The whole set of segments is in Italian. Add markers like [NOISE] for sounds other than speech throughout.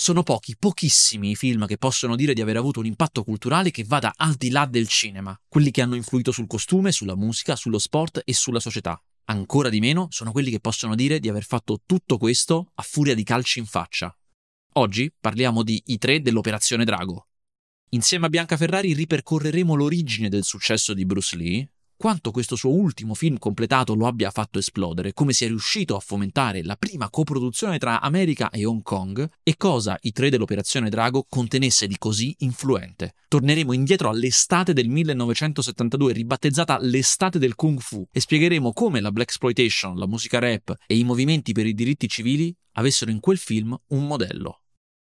Sono pochi, pochissimi i film che possono dire di aver avuto un impatto culturale che vada al di là del cinema, quelli che hanno influito sul costume, sulla musica, sullo sport e sulla società. Ancora di meno sono quelli che possono dire di aver fatto tutto questo a furia di calci in faccia. Oggi parliamo di I tre dell'Operazione Drago. Insieme a Bianca Ferrari ripercorreremo l'origine del successo di Bruce Lee, quanto questo suo ultimo film completato lo abbia fatto esplodere, come sia riuscito a fomentare la prima coproduzione tra America e Hong Kong e cosa i tre dell'Operazione Drago contenesse di così influente. Torneremo indietro all'estate del 1972, ribattezzata l'estate del Kung Fu, e spiegheremo come la black exploitation, la musica rap e i movimenti per i diritti civili avessero in quel film un modello.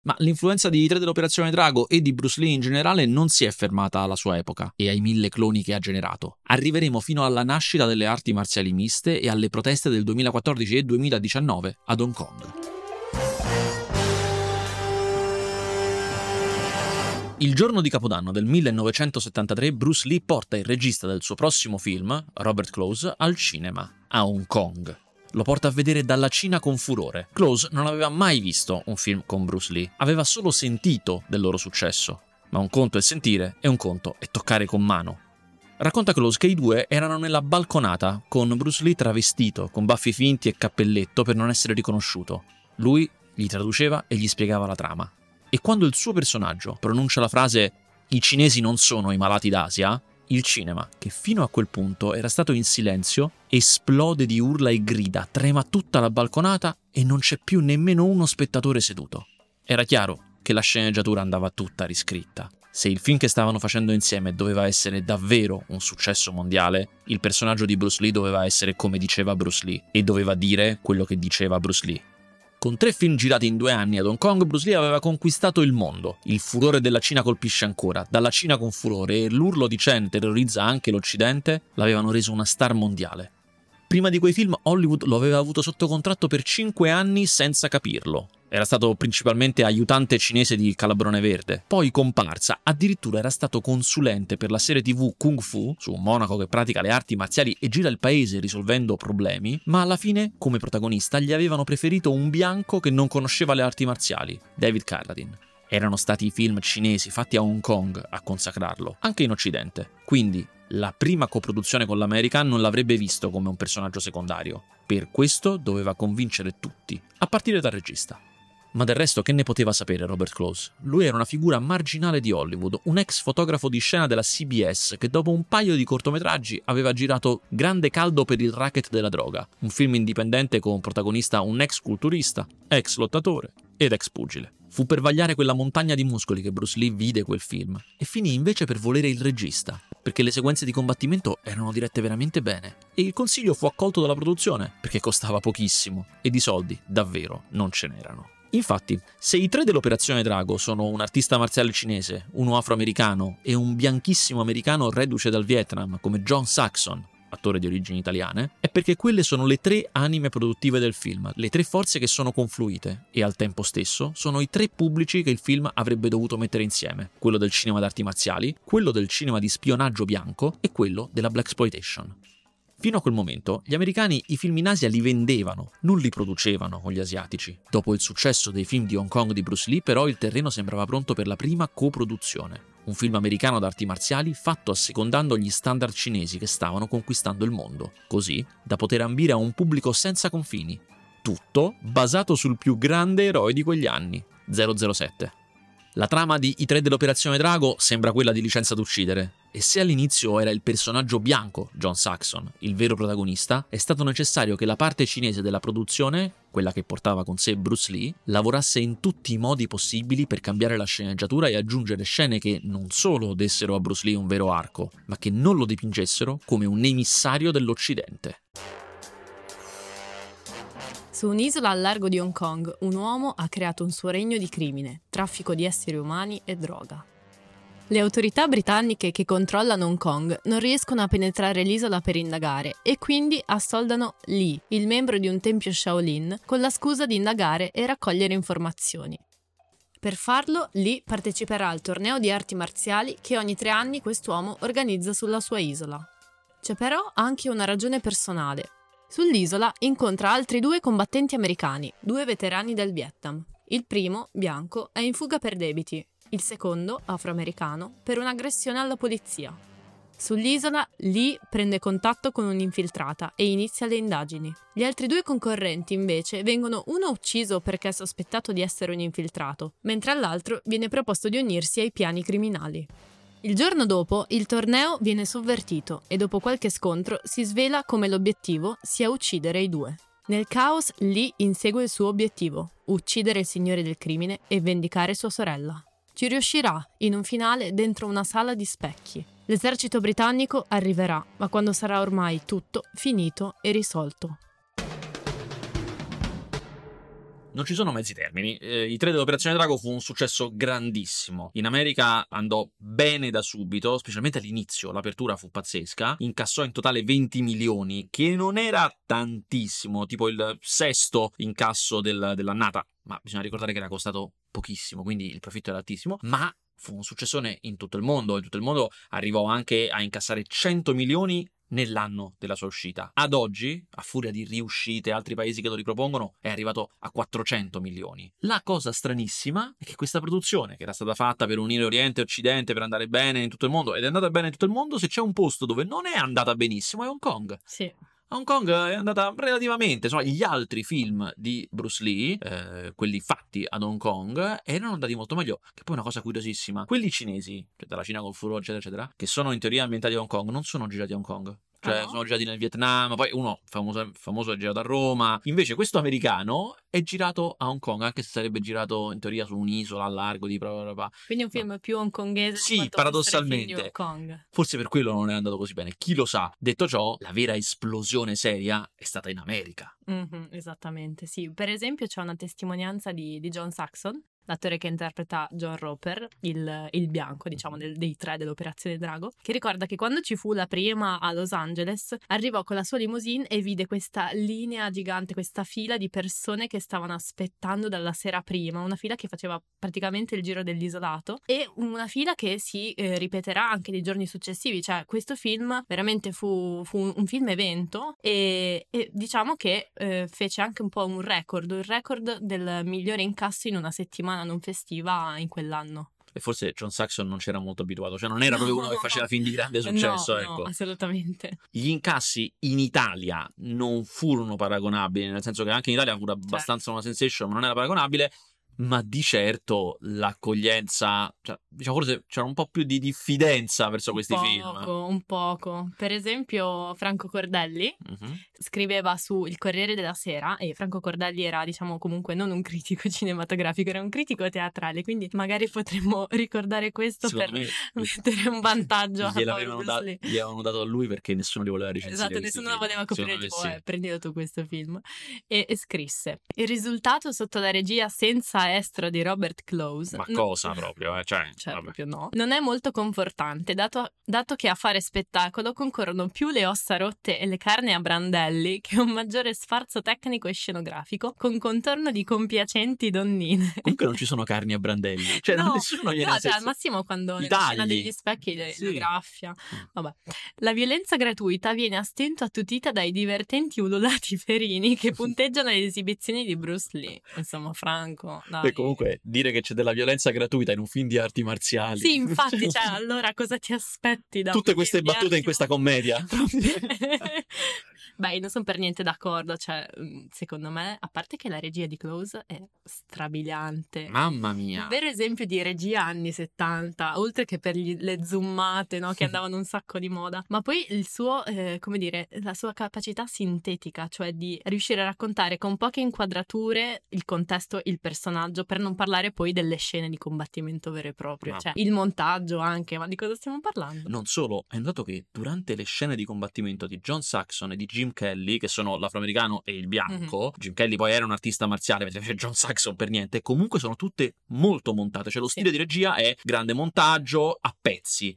Ma l'influenza di tre dell'Operazione Drago e di Bruce Lee in generale non si è fermata alla sua epoca e ai mille cloni che ha generato. Arriveremo fino alla nascita delle arti marziali miste e alle proteste del 2014 e 2019 ad Hong Kong. Il giorno di Capodanno del 1973 Bruce Lee porta il regista del suo prossimo film, Robert Close, al cinema, a Hong Kong lo porta a vedere dalla Cina con furore. Close non aveva mai visto un film con Bruce Lee, aveva solo sentito del loro successo. Ma un conto è sentire e un conto è toccare con mano. Racconta Close che i due erano nella balconata con Bruce Lee travestito, con baffi finti e cappelletto per non essere riconosciuto. Lui gli traduceva e gli spiegava la trama. E quando il suo personaggio pronuncia la frase i cinesi non sono i malati d'Asia, il cinema, che fino a quel punto era stato in silenzio, esplode di urla e grida, trema tutta la balconata e non c'è più nemmeno uno spettatore seduto. Era chiaro che la sceneggiatura andava tutta riscritta. Se il film che stavano facendo insieme doveva essere davvero un successo mondiale, il personaggio di Bruce Lee doveva essere come diceva Bruce Lee e doveva dire quello che diceva Bruce Lee. Con tre film girati in due anni ad Hong Kong, Bruce Lee aveva conquistato il mondo. Il furore della Cina colpisce ancora. Dalla Cina con furore e l'urlo di Chen terrorizza anche l'Occidente, l'avevano reso una star mondiale. Prima di quei film Hollywood lo aveva avuto sotto contratto per cinque anni senza capirlo. Era stato principalmente aiutante cinese di Calabrone Verde, poi comparsa, addirittura era stato consulente per la serie tv Kung Fu, su un monaco che pratica le arti marziali e gira il paese risolvendo problemi, ma alla fine, come protagonista, gli avevano preferito un bianco che non conosceva le arti marziali, David Carradine. Erano stati i film cinesi fatti a Hong Kong a consacrarlo, anche in Occidente. Quindi la prima coproduzione con l'America non l'avrebbe visto come un personaggio secondario. Per questo doveva convincere tutti, a partire dal regista. Ma del resto che ne poteva sapere Robert Close? Lui era una figura marginale di Hollywood, un ex fotografo di scena della CBS che dopo un paio di cortometraggi aveva girato Grande caldo per il racket della droga, un film indipendente con protagonista un ex culturista, ex lottatore ed ex pugile. Fu per vagliare quella montagna di muscoli che Bruce Lee vide quel film e finì invece per volere il regista, perché le sequenze di combattimento erano dirette veramente bene e il consiglio fu accolto dalla produzione perché costava pochissimo e di soldi davvero non ce n'erano. Infatti, se i tre dell'Operazione Drago sono un artista marziale cinese, uno afroamericano e un bianchissimo americano reduce dal Vietnam come John Saxon, attore di origini italiane, è perché quelle sono le tre anime produttive del film, le tre forze che sono confluite e al tempo stesso sono i tre pubblici che il film avrebbe dovuto mettere insieme, quello del cinema d'arti marziali, quello del cinema di spionaggio bianco e quello della black exploitation. Fino a quel momento, gli americani i film in Asia li vendevano, non li producevano con gli asiatici. Dopo il successo dei film di Hong Kong di Bruce Lee, però, il terreno sembrava pronto per la prima coproduzione. Un film americano d'arti marziali fatto assecondando gli standard cinesi che stavano conquistando il mondo, così da poter ambire a un pubblico senza confini. Tutto basato sul più grande eroe di quegli anni, 007. La trama di I tre dell'Operazione Drago sembra quella di Licenza d'uccidere, e se all'inizio era il personaggio bianco, John Saxon, il vero protagonista, è stato necessario che la parte cinese della produzione, quella che portava con sé Bruce Lee, lavorasse in tutti i modi possibili per cambiare la sceneggiatura e aggiungere scene che non solo dessero a Bruce Lee un vero arco, ma che non lo dipingessero come un emissario dell'Occidente. Su un'isola al largo di Hong Kong, un uomo ha creato un suo regno di crimine, traffico di esseri umani e droga. Le autorità britanniche che controllano Hong Kong non riescono a penetrare l'isola per indagare e quindi assoldano Lee, il membro di un tempio Shaolin, con la scusa di indagare e raccogliere informazioni. Per farlo, Lee parteciperà al torneo di arti marziali che ogni tre anni quest'uomo organizza sulla sua isola. C'è però anche una ragione personale, Sull'isola incontra altri due combattenti americani, due veterani del Vietnam. Il primo, bianco, è in fuga per debiti, il secondo, afroamericano, per un'aggressione alla polizia. Sull'isola, Lee prende contatto con un'infiltrata e inizia le indagini. Gli altri due concorrenti, invece, vengono uno ucciso perché è sospettato di essere un infiltrato, mentre all'altro viene proposto di unirsi ai piani criminali. Il giorno dopo il torneo viene sovvertito e dopo qualche scontro si svela come l'obiettivo sia uccidere i due. Nel caos Lee insegue il suo obiettivo, uccidere il signore del crimine e vendicare sua sorella. Ci riuscirà in un finale dentro una sala di specchi. L'esercito britannico arriverà, ma quando sarà ormai tutto finito e risolto. Non ci sono mezzi termini. Eh, I tre dell'Operazione Drago fu un successo grandissimo. In America andò bene da subito, specialmente all'inizio, l'apertura fu pazzesca. Incassò in totale 20 milioni, che non era tantissimo, tipo il sesto incasso del, dell'annata, ma bisogna ricordare che era costato pochissimo, quindi il profitto era altissimo, ma fu un successone in tutto il mondo. In tutto il mondo arrivò anche a incassare 100 milioni nell'anno della sua uscita. Ad oggi, a furia di riuscite, altri paesi che lo ripropongono, è arrivato a 400 milioni. La cosa stranissima è che questa produzione, che era stata fatta per unire Oriente e Occidente, per andare bene in tutto il mondo, ed è andata bene in tutto il mondo, se c'è un posto dove non è andata benissimo è Hong Kong. Sì. Hong Kong è andata relativamente, insomma, gli altri film di Bruce Lee, eh, quelli fatti ad Hong Kong, erano andati molto meglio. Che poi è una cosa curiosissima, quelli cinesi, cioè dalla Cina col furore, eccetera, eccetera, che sono in teoria ambientati a Hong Kong, non sono girati a Hong Kong. Cioè, no? sono girati nel Vietnam, poi uno famoso, famoso è girato a Roma. Invece questo americano è girato a Hong Kong, anche se sarebbe girato in teoria su un'isola a largo di... Quindi un film più hongkongese. Sì, paradossalmente. Forse per quello non è andato così bene. Chi lo sa? Detto ciò, la vera esplosione seria è stata in America. Mhm, esattamente, sì. Per esempio c'è una testimonianza di, di John Saxon, l'attore che interpreta John Roper, il, il bianco, diciamo, del- dei tre dell'Operazione Drago, che ricorda che quando ci fu la prima a Los Angeles, arrivò con la sua limousine e vide questa linea gigante, questa fila di persone che stavano aspettando dalla sera prima, una fila che faceva praticamente il giro dell'isolato e una fila che si eh, ripeterà anche nei giorni successivi, cioè questo film veramente fu, fu un, un film evento e, e diciamo che eh, fece anche un po' un record, il record del migliore incasso in una settimana non festiva in quell'anno. E forse John Saxon non c'era molto abituato, cioè non era proprio uno che faceva film di grande successo, no, ecco. no, assolutamente. Gli incassi in Italia non furono paragonabili, nel senso che anche in Italia fu abbastanza una sensation, ma non era paragonabile. Ma di certo l'accoglienza, cioè, diciamo forse c'era un po' più di diffidenza verso questi un film. poco, un poco. Per esempio, Franco Cordelli Mhm. scriveva su Il Corriere della Sera e Franco Cordelli era, diciamo, comunque non un critico [LAUGHS] cinematografico, era un critico teatrale, quindi magari potremmo ricordare questo Secondo per me [LAUGHS] mettere un [LAUGHS] vantaggio a gliel'avevano Paolo da- gli avevano dato a lui perché nessuno li voleva recensire. Esatto, questi nessuno lo film. voleva coprire, tipo, sì. eh, prendilo tu questo film. E, e scrisse, il risultato sotto la regia senza estro di Robert Close... Ma no- cosa proprio, eh? Cioè, Cioè, vabbè. proprio no. Non è molto confortante, dato, dato che a fare spettacolo concorrono più le ossa rotte e le carni a brandelli che un maggiore sfarzo tecnico e scenografico con contorno di compiacenti donnine. Comunque non ci sono carni a brandelli. Cioè, No, nessuno gliene No, ha cioè, al massimo quando I nella scena degli specchi le, Sì. le graffia. Mm. Vabbè. La violenza gratuita viene a stento attutita dai divertenti ululati [LAUGHS] ferini che [LAUGHS] punteggiano le esibizioni di Bruce Lee. Insomma, Franco, dai. E comunque dire che c'è della violenza gratuita in un film di arti marziali. Sì, infatti, [LAUGHS] cioè, allora cosa ti aspetti da Tutte queste battute in questa commedia. [LAUGHS] [LAUGHS] Beh, non sono per niente d'accordo, cioè, mm, secondo me, a parte che la regia di Close è strabiliante. Mamma mia. Un vero esempio di regia anni 70, oltre che per gli- le zoomate no, che andavano un sacco di moda, ma poi il suo, eh, come dire, la sua capacità sintetica, cioè di riuscire a raccontare con poche inquadrature il contesto, il personaggio, per non parlare poi delle scene di combattimento vero e proprio, Ma- cioè il montaggio anche, ma di cosa stiamo parlando? Non solo, è notato che durante le scene di combattimento di John Saxon e di Jim Kelly, che sono l'afroamericano e il bianco, Jim Kelly poi era un artista marziale, mentre invece John Saxon per niente, comunque sono tutte molto montate, cioè lo Sì. stile di regia è grande montaggio a pezzi.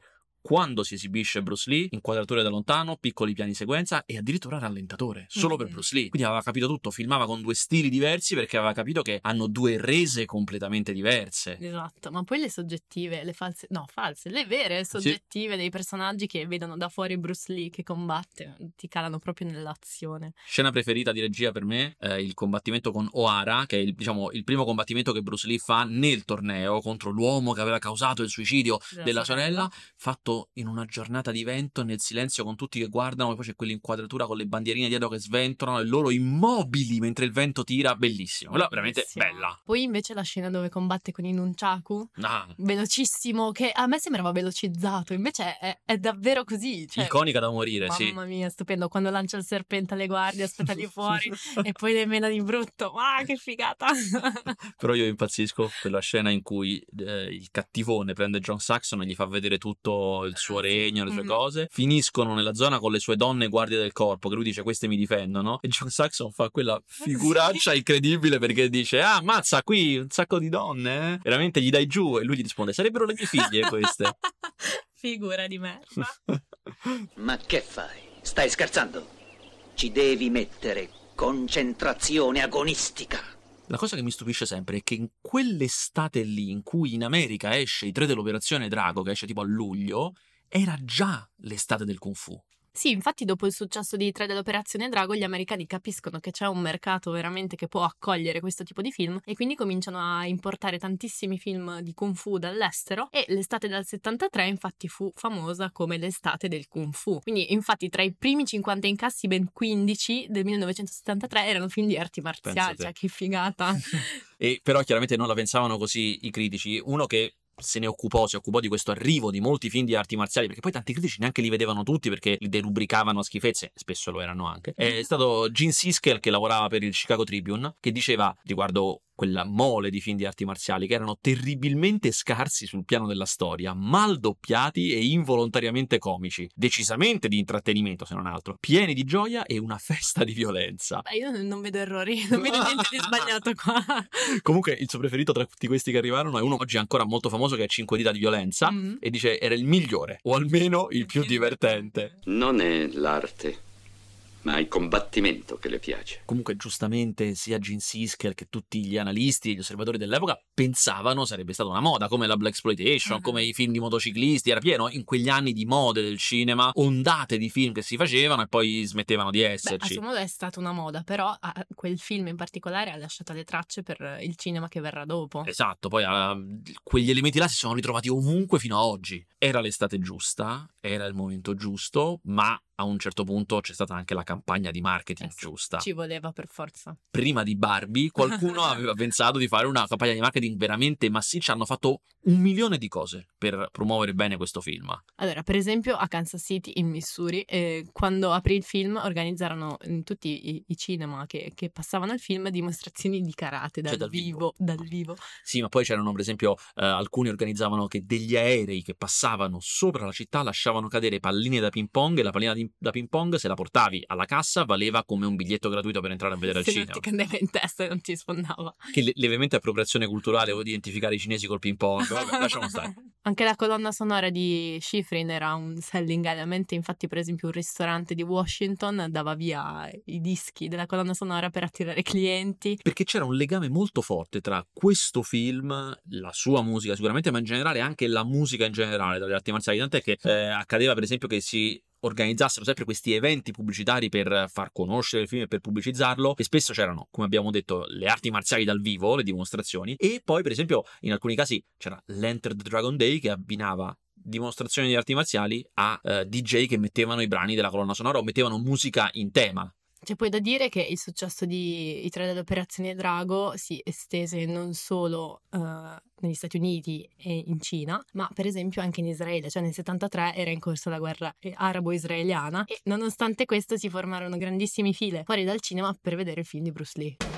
Quando si esibisce Bruce Lee, inquadrature da lontano, piccoli piani sequenza e addirittura rallentatore, solo mm-hmm. per Bruce Lee. Quindi aveva capito tutto, filmava con due stili diversi perché aveva capito che hanno due rese completamente diverse. Esatto, ma poi le soggettive, le false, no, false, le vere soggettive sì. dei personaggi che vedono da fuori Bruce Lee che combatte, ti calano proprio nell'azione. Scena preferita di regia per me, eh, il combattimento con O'Hara, che è il, diciamo, il primo combattimento che Bruce Lee fa nel torneo contro l'uomo che aveva causato il suicidio della, della sorella, fatto in una giornata di vento nel silenzio con tutti che guardano e poi c'è quell'inquadratura con le bandierine dietro che sventolano e loro immobili mentre il vento tira, bellissimo, quella veramente bella. Poi invece la scena dove combatte con i nunchaku, ah. velocissimo, che a me sembrava velocizzato, invece è, è davvero così. Cioè, Iconica da morire, mamma sì. Mamma mia, stupendo, quando lancia il serpente alle guardie, aspetta lì fuori [LAUGHS] e poi le mena di brutto, ah che figata! [LAUGHS] Però io impazzisco per la scena in cui eh, il cattivone prende John Saxon e gli fa vedere tutto il suo regno, le sue mm-hmm. cose, finiscono nella zona con le sue donne guardie del corpo, che lui dice queste mi difendono, e John Saxon fa quella figuraccia incredibile perché dice ah mazza qui un sacco di donne, eh? veramente gli dai giù e lui gli risponde sarebbero le mie figlie queste. [LAUGHS] Figura di merda. [LAUGHS] Ma che fai? Stai scherzando? Ci devi mettere concentrazione agonistica. La cosa che mi stupisce sempre è che in quell'estate lì, in cui in America esce i tre dell'Operazione Drago, che esce tipo a luglio, era già l'estate del Kung Fu. Sì, infatti dopo il successo di 3 dell'Operazione Drago gli americani capiscono che c'è un mercato veramente che può accogliere questo tipo di film e quindi cominciano a importare tantissimi film di Kung Fu dall'estero e l'estate del 73 infatti fu famosa come l'estate del Kung Fu. Quindi infatti tra i primi 50 incassi ben 15 del 1973 erano film di arti marziali, cioè che figata. [LAUGHS] e però chiaramente non la pensavano così i critici. Uno che se ne occupò, si occupò di questo arrivo di molti film di arti marziali, perché poi tanti critici neanche li vedevano tutti perché li derubricavano a schifezze, spesso lo erano anche. È stato Gene Siskel che lavorava per il Chicago Tribune, che diceva riguardo quella mole di film di arti marziali che erano terribilmente scarsi sul piano della storia, mal doppiati e involontariamente comici, decisamente di intrattenimento se non altro, pieni di gioia e una festa di violenza. Beh, io non vedo errori, [LAUGHS] non vedo niente di [LAUGHS] sbagliato qua. Comunque il suo preferito tra tutti questi che arrivarono è uno oggi ancora molto famoso che è 5 dita di violenza mm-hmm. e dice era il migliore o almeno il più [LAUGHS] divertente. Non è l'arte ma il combattimento che le piace. Comunque, giustamente, sia Gene Siskel che tutti gli analisti e gli osservatori dell'epoca pensavano sarebbe stata una moda, come la Black Exploitation, uh-huh. come i film di motociclisti, era pieno in quegli anni di mode del cinema, ondate di film che si facevano e poi smettevano di esserci. Beh, a suo modo è stata una moda, però quel film in particolare ha lasciato le tracce per il cinema che verrà dopo. Esatto, poi uh, quegli elementi là si sono ritrovati ovunque fino a oggi. Era l'estate giusta, era il momento giusto, ma a un certo punto c'è stata anche la campagna di marketing eh sì, giusta. Ci voleva per forza. Prima di Barbie, qualcuno [LAUGHS] aveva pensato di fare una campagna di marketing veramente massiccia. Hanno fatto un milione di cose per promuovere bene questo film. Allora, per esempio, a Kansas City, in Missouri, eh, quando aprì il film, organizzarono in tutti i, i cinema che, che, passavano il film dimostrazioni di karate dal, cioè, dal vivo, vivo, Dal vivo. Sì, ma poi c'erano, per esempio, eh, alcuni organizzavano che degli aerei che passavano sopra la città lasciavano cadere palline da ping pong e la pallina di da ping pong, se la portavi alla cassa, valeva come un biglietto gratuito per entrare a vedere se il cinema. Se non ti cadeva in testa e non ti sfondava. Che lievemente appropriazione culturale o di identificare i cinesi col ping pong. Vabbè, [LAUGHS] lasciamo stare. Anche la colonna sonora di Schifrin era un selling element, infatti per esempio un ristorante di Washington dava via i dischi della colonna sonora per attirare clienti. Perché c'era un legame molto forte tra questo film, la sua musica sicuramente, ma in generale anche la musica in generale dalle arti marziali, tant'è che eh, accadeva per esempio che si organizzassero sempre questi eventi pubblicitari per far conoscere il film e per pubblicizzarlo e spesso c'erano, come abbiamo detto, le arti marziali dal vivo, le dimostrazioni e poi per esempio in alcuni casi c'era l'Enter the Dragon Day che abbinava dimostrazioni di arti marziali a eh, DJ che mettevano i brani della colonna sonora o mettevano musica in tema c'è poi da dire che il successo di I tre dell'Operazione Drago si estese non solo uh, negli Stati Uniti e in Cina, ma per esempio anche in Israele, cioè nel 73 era in corso la guerra arabo-israeliana e nonostante questo si formarono grandissime file fuori dal cinema per vedere il film di Bruce Lee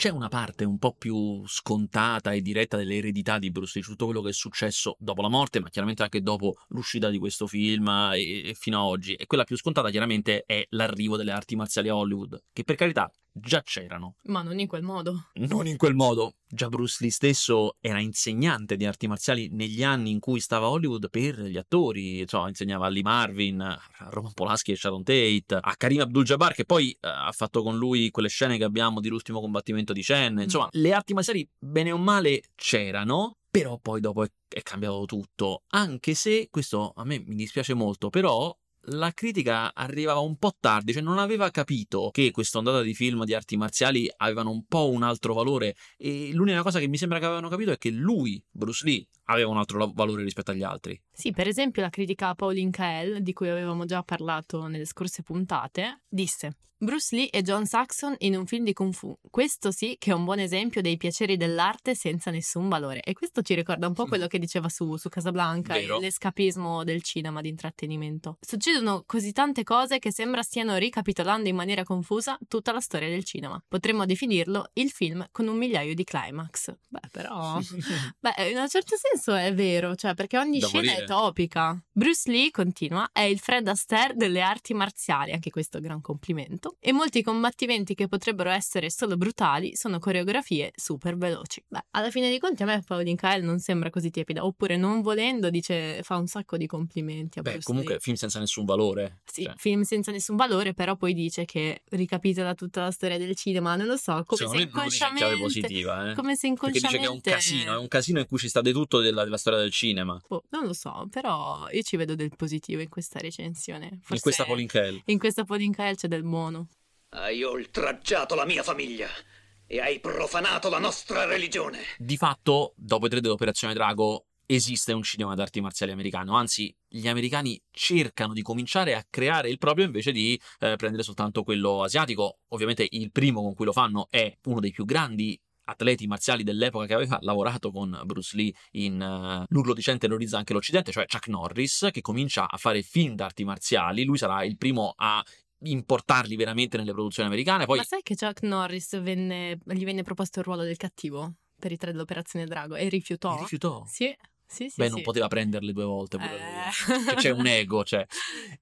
c'è una parte un po' più scontata e diretta dell'eredità di Bruce Lee, tutto quello che è successo dopo la morte, ma chiaramente anche dopo l'uscita di questo film e, e fino ad oggi. E quella più scontata chiaramente è l'arrivo delle arti marziali a Hollywood, che per carità già c'erano. Ma non in quel modo. Non in quel modo. Già Bruce Lee stesso era insegnante di arti marziali negli anni in cui stava a Hollywood per gli attori, cioè, insegnava a Lee Marvin, a Roman Polanski e Sharon Tate, a Karim Abdul-Jabbar che poi uh, ha fatto con lui quelle scene che abbiamo di l'ultimo combattimento di Chen. Mm. Insomma, mm. le arti marziali bene o male c'erano, però poi dopo è, è cambiato tutto. Anche se questo a me mi dispiace molto, però la critica arrivava un po' tardi, cioè non aveva capito che questa ondata di film di arti marziali avevano un po' un altro valore e l'unica cosa che mi sembra che avevano capito è che lui, Bruce Lee, aveva un altro valore rispetto agli altri. Sì, per esempio la critica Pauline Kael, di cui avevamo già parlato nelle scorse puntate, disse Bruce Lee e John Saxon in un film di Kung Fu. Questo sì che è un buon esempio dei piaceri dell'arte senza nessun valore. E questo ci ricorda un po' quello che diceva su, su Casablanca, Vero. l'escapismo del cinema di intrattenimento. Succedono così tante cose che sembra stiano ricapitolando in maniera confusa tutta la storia del cinema. Potremmo definirlo il film con un migliaio di climax. Beh, però... [LAUGHS] Beh, in un certo senso è vero, cioè perché ogni da scena morire. è topica. Bruce Lee, continua, è il Fred Astaire delle arti marziali, anche questo è un gran complimento e molti combattimenti che potrebbero essere solo brutali sono coreografie super veloci. Beh, alla fine dei conti a me Pauline Kael non sembra così tiepida, oppure non volendo dice fa un sacco di complimenti a Beh, Bruce comunque Lee. film senza nessun valore. Sì, cioè. film senza nessun valore, però poi dice che ricapitola tutta la storia del cinema, non lo so, come Secondo se inconsciamente non positiva, eh? come se inconsciamente Perché dice che è un casino, è un casino in cui ci sta di tutto della, della storia del cinema. Oh, non lo so, però io ci vedo del positivo in questa recensione. Forse in questa Pauline Kael. In questa Pauline Kael c'è del buono. Hai oltraggiato la mia famiglia e hai profanato la nostra religione. Di fatto, dopo i tre dell'Operazione Drago, esiste un cinema d'arti marziali americano, anzi gli americani cercano di cominciare a creare il proprio invece di eh, prendere soltanto quello asiatico. Ovviamente il primo con cui lo fanno è uno dei più grandi atleti marziali dell'epoca che aveva lavorato con Bruce Lee in uh, L'urlo di Chen terrorizza anche l'Occidente, cioè Chuck Norris, che comincia a fare film d'arti marziali. Lui sarà il primo a importarli veramente nelle produzioni americane. Poi... Ma sai che Chuck Norris venne, gli venne proposto il ruolo del cattivo per i tre dell'Operazione Drago e rifiutò? E rifiutò? Sì. Sì, sì, Beh, sì. non poteva prenderle due volte. Pure eh. C'è un [LAUGHS] ego, cioè.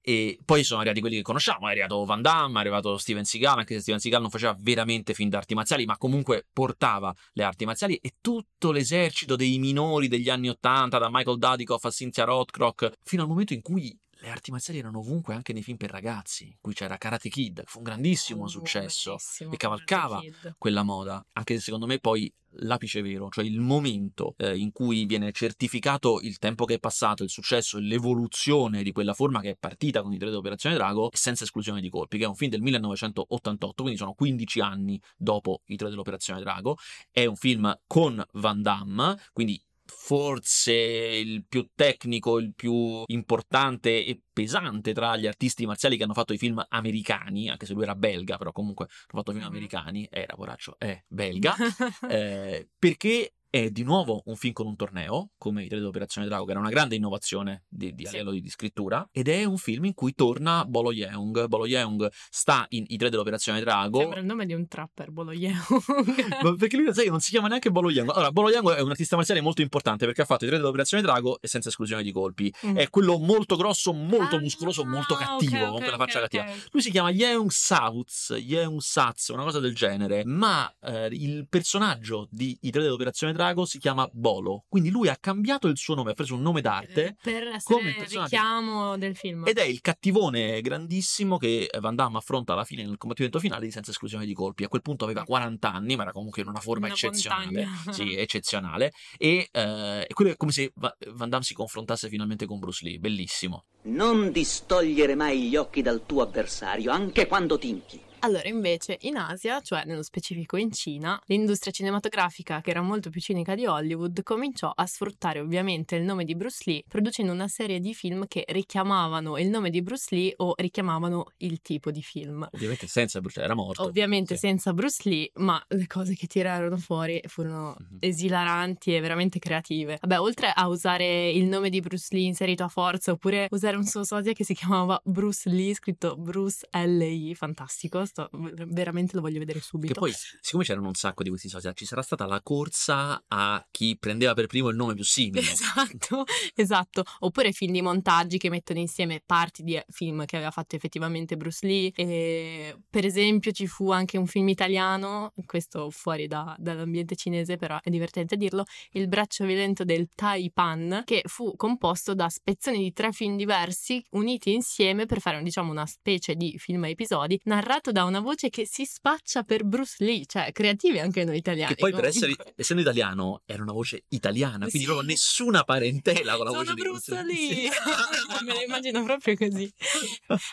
E poi sono arrivati quelli che conosciamo. È arrivato Van Damme, è arrivato Steven Seagal, anche se Steven Seagal non faceva veramente film d'arti marziali, ma comunque portava le arti marziali e tutto l'esercito dei minori degli anni Ottanta, da Michael Dudikoff a Cynthia Rothrock, fino al momento in cui le arti marziali erano ovunque anche nei film per ragazzi, in cui c'era Karate Kid, fu un grandissimo oh, successo e cavalcava quella moda, anche se secondo me poi l'apice vero, cioè il momento eh, in cui viene certificato il tempo che è passato, il successo e l'evoluzione di quella forma che è partita con i tre Operazione Drago, senza esclusione di colpi, che è un film del 1988, quindi sono 15 anni dopo i tre dell'Operazione Drago, è un film con Van Damme, quindi forse il più tecnico, il più importante e pesante tra gli artisti marziali che hanno fatto i film americani, anche se lui era belga, però comunque hanno fatto film americani, era poraccio, è belga, [LAUGHS] eh, perché è di nuovo un film con un torneo, come i tre dell'Operazione Drago, che era una grande innovazione di, di, sì. a livello di, di, scrittura, ed è un film in cui torna Bolo Yeung. Bolo Yeung sta in I tre dell'Operazione Drago. Sembra il nome di un trapper, Bolo Yeung. [LAUGHS] perché lui sai, non si chiama neanche Bolo Yeung. Allora, Bolo Yeung è un artista marziale molto importante perché ha fatto i tre dell'Operazione Drago e senza esclusione di colpi. Mm. È quello molto grosso, molto ah, muscoloso, molto cattivo, okay, con quella faccia okay, cattiva. Lui si chiama Yeung South, Yeung Satz, una cosa del genere, ma eh, il personaggio di I tre dell'Operazione Drago si chiama Bolo. Quindi lui ha cambiato il suo nome, ha preso un nome d'arte eh, per essere il richiamo del film. Ed è il cattivone grandissimo che Van Damme affronta alla fine nel combattimento finale di senza esclusione di colpi. A quel punto aveva 40 anni, ma era comunque in una forma una eccezionale. sì, [LAUGHS] eccezionale. E eh, quello è come se Van Damme si confrontasse finalmente con Bruce Lee. Bellissimo. Non distogliere mai gli occhi dal tuo avversario, anche quando tinchi. Allora, invece, in Asia, cioè nello specifico in Cina, l'industria cinematografica, che era molto più cinica di Hollywood, cominciò a sfruttare ovviamente il nome di Bruce Lee, producendo una serie di film che richiamavano il nome di Bruce Lee o richiamavano il tipo di film. Ovviamente senza Bruce Lee, era morto. Ovviamente sì. senza Bruce Lee, ma le cose che tirarono fuori furono mm-hmm. esilaranti e veramente creative. Vabbè, oltre a usare il nome di Bruce Lee inserito a forza, oppure usare un suo sosia che si chiamava Bruce Lee, scritto Bruce L.I., fantastico sto, veramente lo voglio vedere subito. Che poi, siccome c'erano un sacco di questi social, ci sarà stata la corsa a chi prendeva per primo il nome più [LAUGHS] simile. Esatto, esatto. Oppure film di montaggi che mettono insieme parti di film che aveva fatto effettivamente Bruce Lee. E, per esempio, ci fu anche un film italiano, questo fuori da, dall'ambiente cinese, però è divertente dirlo, Il braccio violento del Taipan, che fu composto da spezzoni di tre film diversi uniti insieme per fare diciamo una specie di film a episodi narrato da una voce che si spaccia per Bruce Lee, cioè creativi anche noi italiani. Che poi per essere, essendo italiano era una voce italiana, quindi sì. proprio nessuna parentela con la Sono voce Bruce di Lee. Sì. [LAUGHS] Me lo immagino proprio così.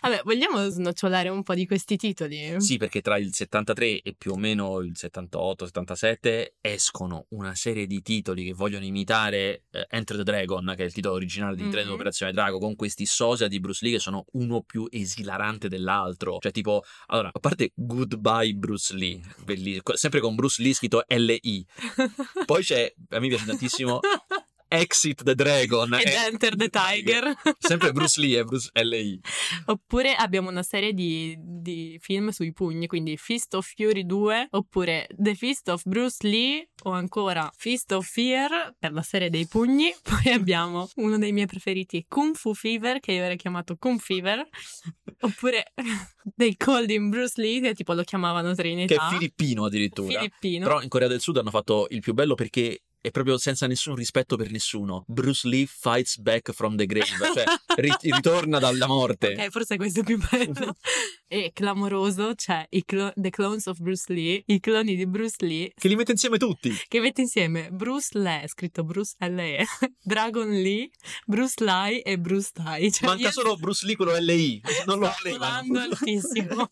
Vabbè, vogliamo snocciolare un po' di questi titoli? Sì, perché tra il 73 e più o meno il 78-77 escono una serie di titoli che vogliono imitare eh, Enter the Dragon, che è il titolo originale di mm-hmm. Treno Operazione Drago, con questi sosia di Bruce Lee che sono uno più esilarante dell'altro. Cioè, tipo, allora, a parte Goodbye Bruce Lee, bellissimo, sempre con Bruce Lee scritto L-I. Poi c'è, a me piace tantissimo Exit the Dragon ed e Enter the Tiger. Sempre Bruce Lee e [LAUGHS] Bruce L.I. Oppure abbiamo una serie di, di, film sui pugni, quindi Fist of Fury 2, oppure The Fist of Bruce Lee, o ancora Fist of Fear per la serie dei pugni. [LAUGHS] Poi abbiamo uno dei miei preferiti, Kung Fu Fever, che io avrei chiamato Kung Fever, oppure [LAUGHS] They Called Him Bruce Lee, che tipo lo chiamavano Trinità. Che è filippino addirittura. Filippino. Però in Corea del Sud hanno fatto il più bello perché è proprio senza nessun rispetto per nessuno. Bruce Lee fights back from the grave, cioè [LAUGHS] ri- ritorna dalla morte. Ok, forse questo è più bello. [LAUGHS] e clamoroso c'è i clo- The Clones of Bruce Lee, i cloni di Bruce Lee. Che li mette insieme tutti. Che mette insieme Bruce Lee, scritto Bruce L.E., [LAUGHS] Dragon Lee, Bruce Lee e Bruce Tai. Cioè, Manca io... solo Bruce Lee quello L.I. Non lo volevano. altissimo.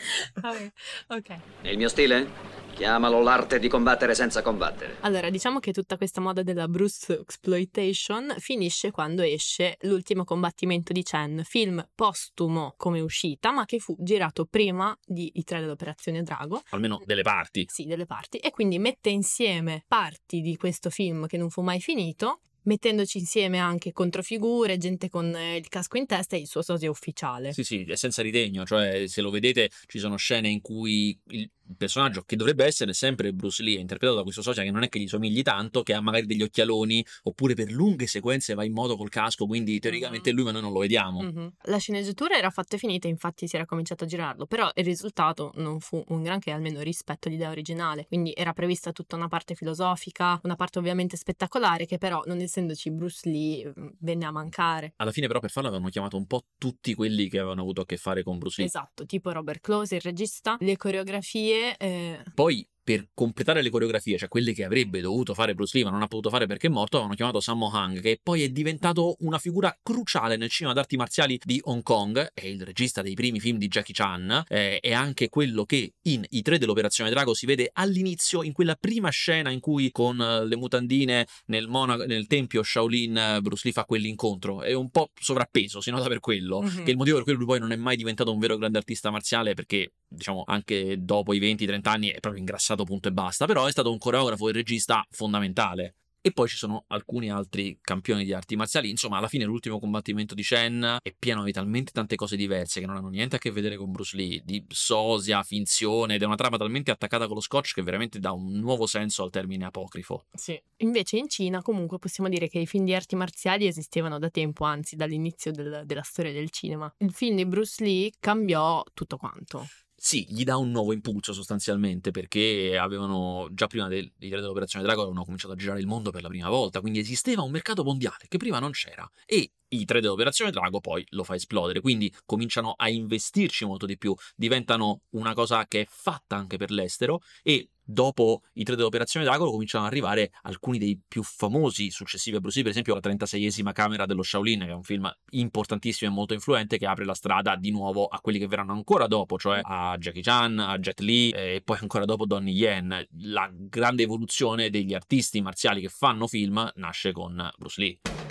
[LAUGHS] Vabbè, ok. È il mio stile? Chiamalo l'arte di combattere senza combattere. Allora, diciamo che tutta questa moda della Bruce Exploitation finisce quando esce l'ultimo combattimento di Chen, film postumo come uscita, ma che fu girato prima di I tre dell'Operazione Drago. Almeno delle parti. Sì, delle parti. E quindi mette insieme parti di questo film che non fu mai finito mettendoci insieme anche controfigure, gente con eh, il casco in testa e il suo sosia ufficiale. Sì, sì, è senza ritegno, cioè se lo vedete ci sono scene in cui il personaggio che dovrebbe essere sempre Bruce Lee, interpretato da questo socia che non è che gli somigli tanto, che ha magari degli occhialoni, oppure per lunghe sequenze va in moto col casco, quindi teoricamente mm-hmm. lui, ma noi non lo vediamo. Mm-hmm. La sceneggiatura era fatta e finita, infatti si era cominciato a girarlo, però il risultato non fu un granché, almeno rispetto all'idea originale. Quindi era prevista tutta una parte filosofica, una parte ovviamente spettacolare, che però, non essendoci Bruce Lee, mm, venne a mancare. Alla fine, però, per farlo avevano chiamato un po' tutti quelli che avevano avuto a che fare con Bruce Lee. Esatto, tipo Robert Close, il regista, le coreografie eh... Poi per completare le coreografie, cioè quelle che avrebbe dovuto fare Bruce Lee ma non ha potuto fare perché è morto, avevano chiamato Sammo Hung, che poi è diventato una figura cruciale nel cinema d'arti marziali di Hong Kong, è il regista dei primi film di Jackie Chan, eh, è anche quello che in I tre dell'Operazione Drago si vede all'inizio, in quella prima scena in cui con eh, le mutandine nel, monaco, nel tempio Shaolin eh, Bruce Lee fa quell'incontro, è un po' sovrappeso, si nota per quello, mm-hmm. che il motivo per cui lui poi non è mai diventato un vero grande artista marziale perché diciamo anche dopo i 20-30 anni è proprio ingrassato punto e basta, però è stato un coreografo e regista fondamentale. E poi ci sono alcuni altri campioni di arti marziali. Insomma, alla fine l'ultimo combattimento di Chen è pieno di talmente tante cose diverse che non hanno niente a che vedere con Bruce Lee, di sosia, finzione, ed è una trama talmente attaccata con lo scotch che veramente dà un nuovo senso al termine apocrifo. Sì. Invece in Cina comunque possiamo dire che i film di arti marziali esistevano da tempo, anzi dall'inizio del, della storia del cinema. Il film di Bruce Lee cambiò tutto quanto sì, gli dà un nuovo impulso sostanzialmente perché avevano già prima del, dell'operazione Drago avevano cominciato a girare il mondo per la prima volta, quindi esisteva un mercato mondiale che prima non c'era e i 3 dell'operazione Drago poi lo fa esplodere, quindi cominciano a investirci molto di più, diventano una cosa che è fatta anche per l'estero e dopo i tre dell'operazione Drago cominciano ad arrivare alcuni dei più famosi successivi a Bruce Lee, per esempio la 36esima camera dello Shaolin, che è un film importantissimo e molto influente che apre la strada di nuovo a quelli che verranno ancora dopo, cioè a Jackie Chan, a Jet Li e poi ancora dopo Donnie Yen. La grande evoluzione degli artisti marziali che fanno film nasce con Bruce Lee.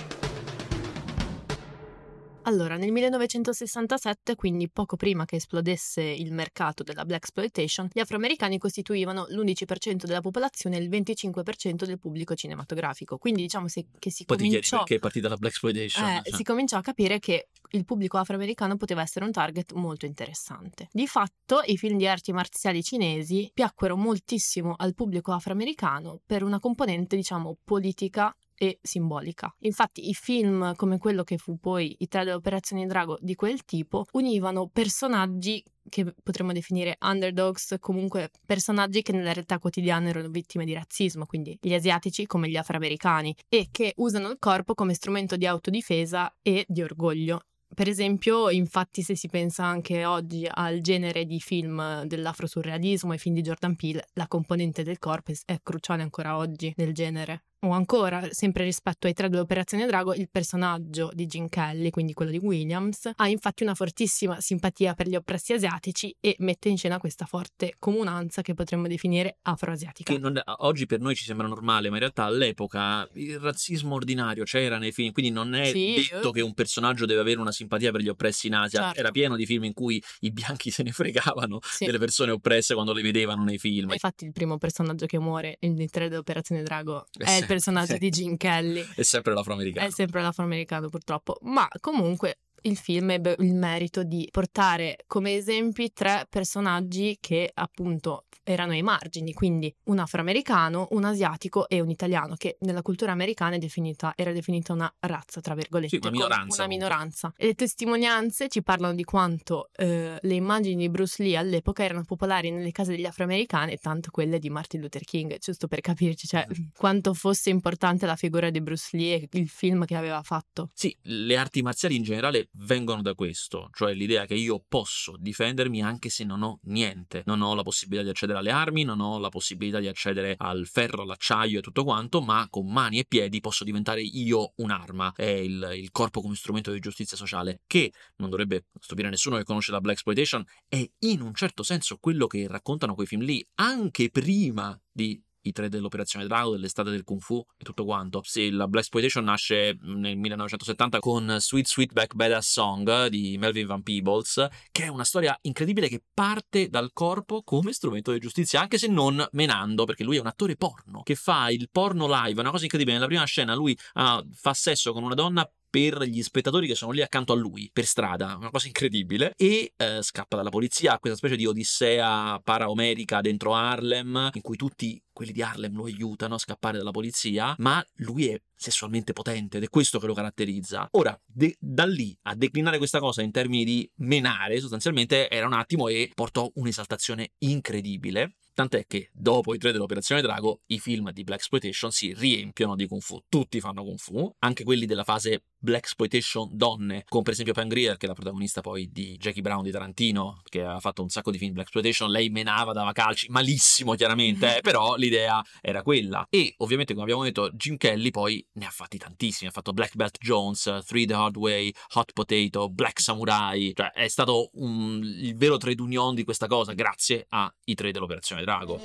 Allora, nel 1967, quindi poco prima che esplodesse il mercato della black exploitation, gli afroamericani costituivano l'11% della popolazione e il 25% del pubblico cinematografico. Quindi diciamo se, che si Poi cominciò, perché è partita la Black Exploitation. eh, cioè. si cominciò a capire che il pubblico afroamericano poteva essere un target molto interessante. Di fatto, i film di arti marziali cinesi piacquero moltissimo al pubblico afroamericano per una componente, diciamo, politica e simbolica. Infatti i film come quello che fu poi i tre delle operazioni Drago di quel tipo univano personaggi che potremmo definire underdogs, comunque personaggi che nella realtà quotidiana erano vittime di razzismo, quindi gli asiatici come gli afroamericani, e che usano il corpo come strumento di autodifesa e di orgoglio. Per esempio, infatti, se si pensa anche oggi al genere di film dell'afrosurrealismo e film di Jordan Peele, la componente del corpo è- è cruciale ancora oggi nel genere. O ancora, sempre rispetto ai tre dell'Operazione Drago, il personaggio di Gene Kelly, quindi quello di Williams, ha infatti una fortissima simpatia per gli oppressi asiatici e mette in scena questa forte comunanza che potremmo definire afroasiatica. Che non- oggi per noi ci sembra normale, ma in realtà all'epoca il razzismo ordinario c'era nei film, quindi non è Sì, detto eh. che un personaggio deve avere una simpatia per gli oppressi in Asia. Certo. Era pieno di film in cui i bianchi [LAUGHS] se ne fregavano Sì. delle persone oppresse quando le vedevano nei film. Infatti il primo personaggio che muore nei tre dell'Operazione Drago Eh è il personaggio sì. di Gene Kelly. È sempre l'afroamericano. È sempre l'afroamericano purtroppo, ma comunque il film ebbe il merito di portare come esempi tre personaggi che appunto erano ai margini, quindi un afroamericano, un asiatico e un italiano, che nella cultura americana è definita, era definita una razza, tra virgolette, Sì, una minoranza, Una minoranza. E le testimonianze ci parlano di quanto eh, le immagini di Bruce Lee all'epoca erano popolari nelle case degli afroamericani, tanto quelle di Martin Luther King, giusto per capirci, cioè quanto fosse importante la figura di Bruce Lee e il film che aveva fatto. Sì, le arti marziali in generale vengono da questo, cioè l'idea che io posso difendermi anche se non ho niente, non ho la possibilità di accedere alle armi, non ho la possibilità di accedere al ferro, all'acciaio e tutto quanto, ma con mani e piedi posso diventare io un'arma, è il, il corpo come strumento di giustizia sociale, che non dovrebbe stupire nessuno che conosce la Black Exploitation, è in un certo senso quello che raccontano quei film lì, anche prima di i tre dell'Operazione Drago, dell'estate del Kung Fu e tutto quanto. Sì, la Black Exploitation nasce nel 1970 con Sweet Sweetback Badass Song di Melvin Van Peebles, che è una storia incredibile che parte dal corpo come strumento di giustizia, anche se non menando, perché lui è un attore porno che fa il porno live, una cosa incredibile. Nella prima scena lui ah, fa sesso con una donna per gli spettatori che sono lì accanto a lui per strada, una cosa incredibile, e eh, scappa dalla polizia, questa specie di odissea paraomerica dentro Harlem, in cui tutti quelli di Harlem lo aiutano a scappare dalla polizia, ma lui è sessualmente potente ed è questo che lo caratterizza. Ora, de- da lì a declinare questa cosa in termini di menare, sostanzialmente era un attimo e portò un'esaltazione incredibile. Tant'è che dopo i tre dell'Operazione Drago, i film di Black Exploitation si riempiono di Kung Fu. Tutti fanno Kung Fu, anche quelli della fase Black Exploitation donne, come per esempio Pam Grier, che è la protagonista poi di Jackie Brown di Tarantino, che ha fatto un sacco di film Black Exploitation. Lei menava, dava calci, malissimo chiaramente, eh, [LAUGHS] però l'idea era quella. E ovviamente, come abbiamo detto, Jim Kelly poi ne ha fatti tantissimi. Ha fatto Black Belt Jones, Three the Hard Way, Hot Potato, Black Samurai. Cioè, è stato un- il vero trade union di questa cosa, grazie ai tre dell'Operazione Drago.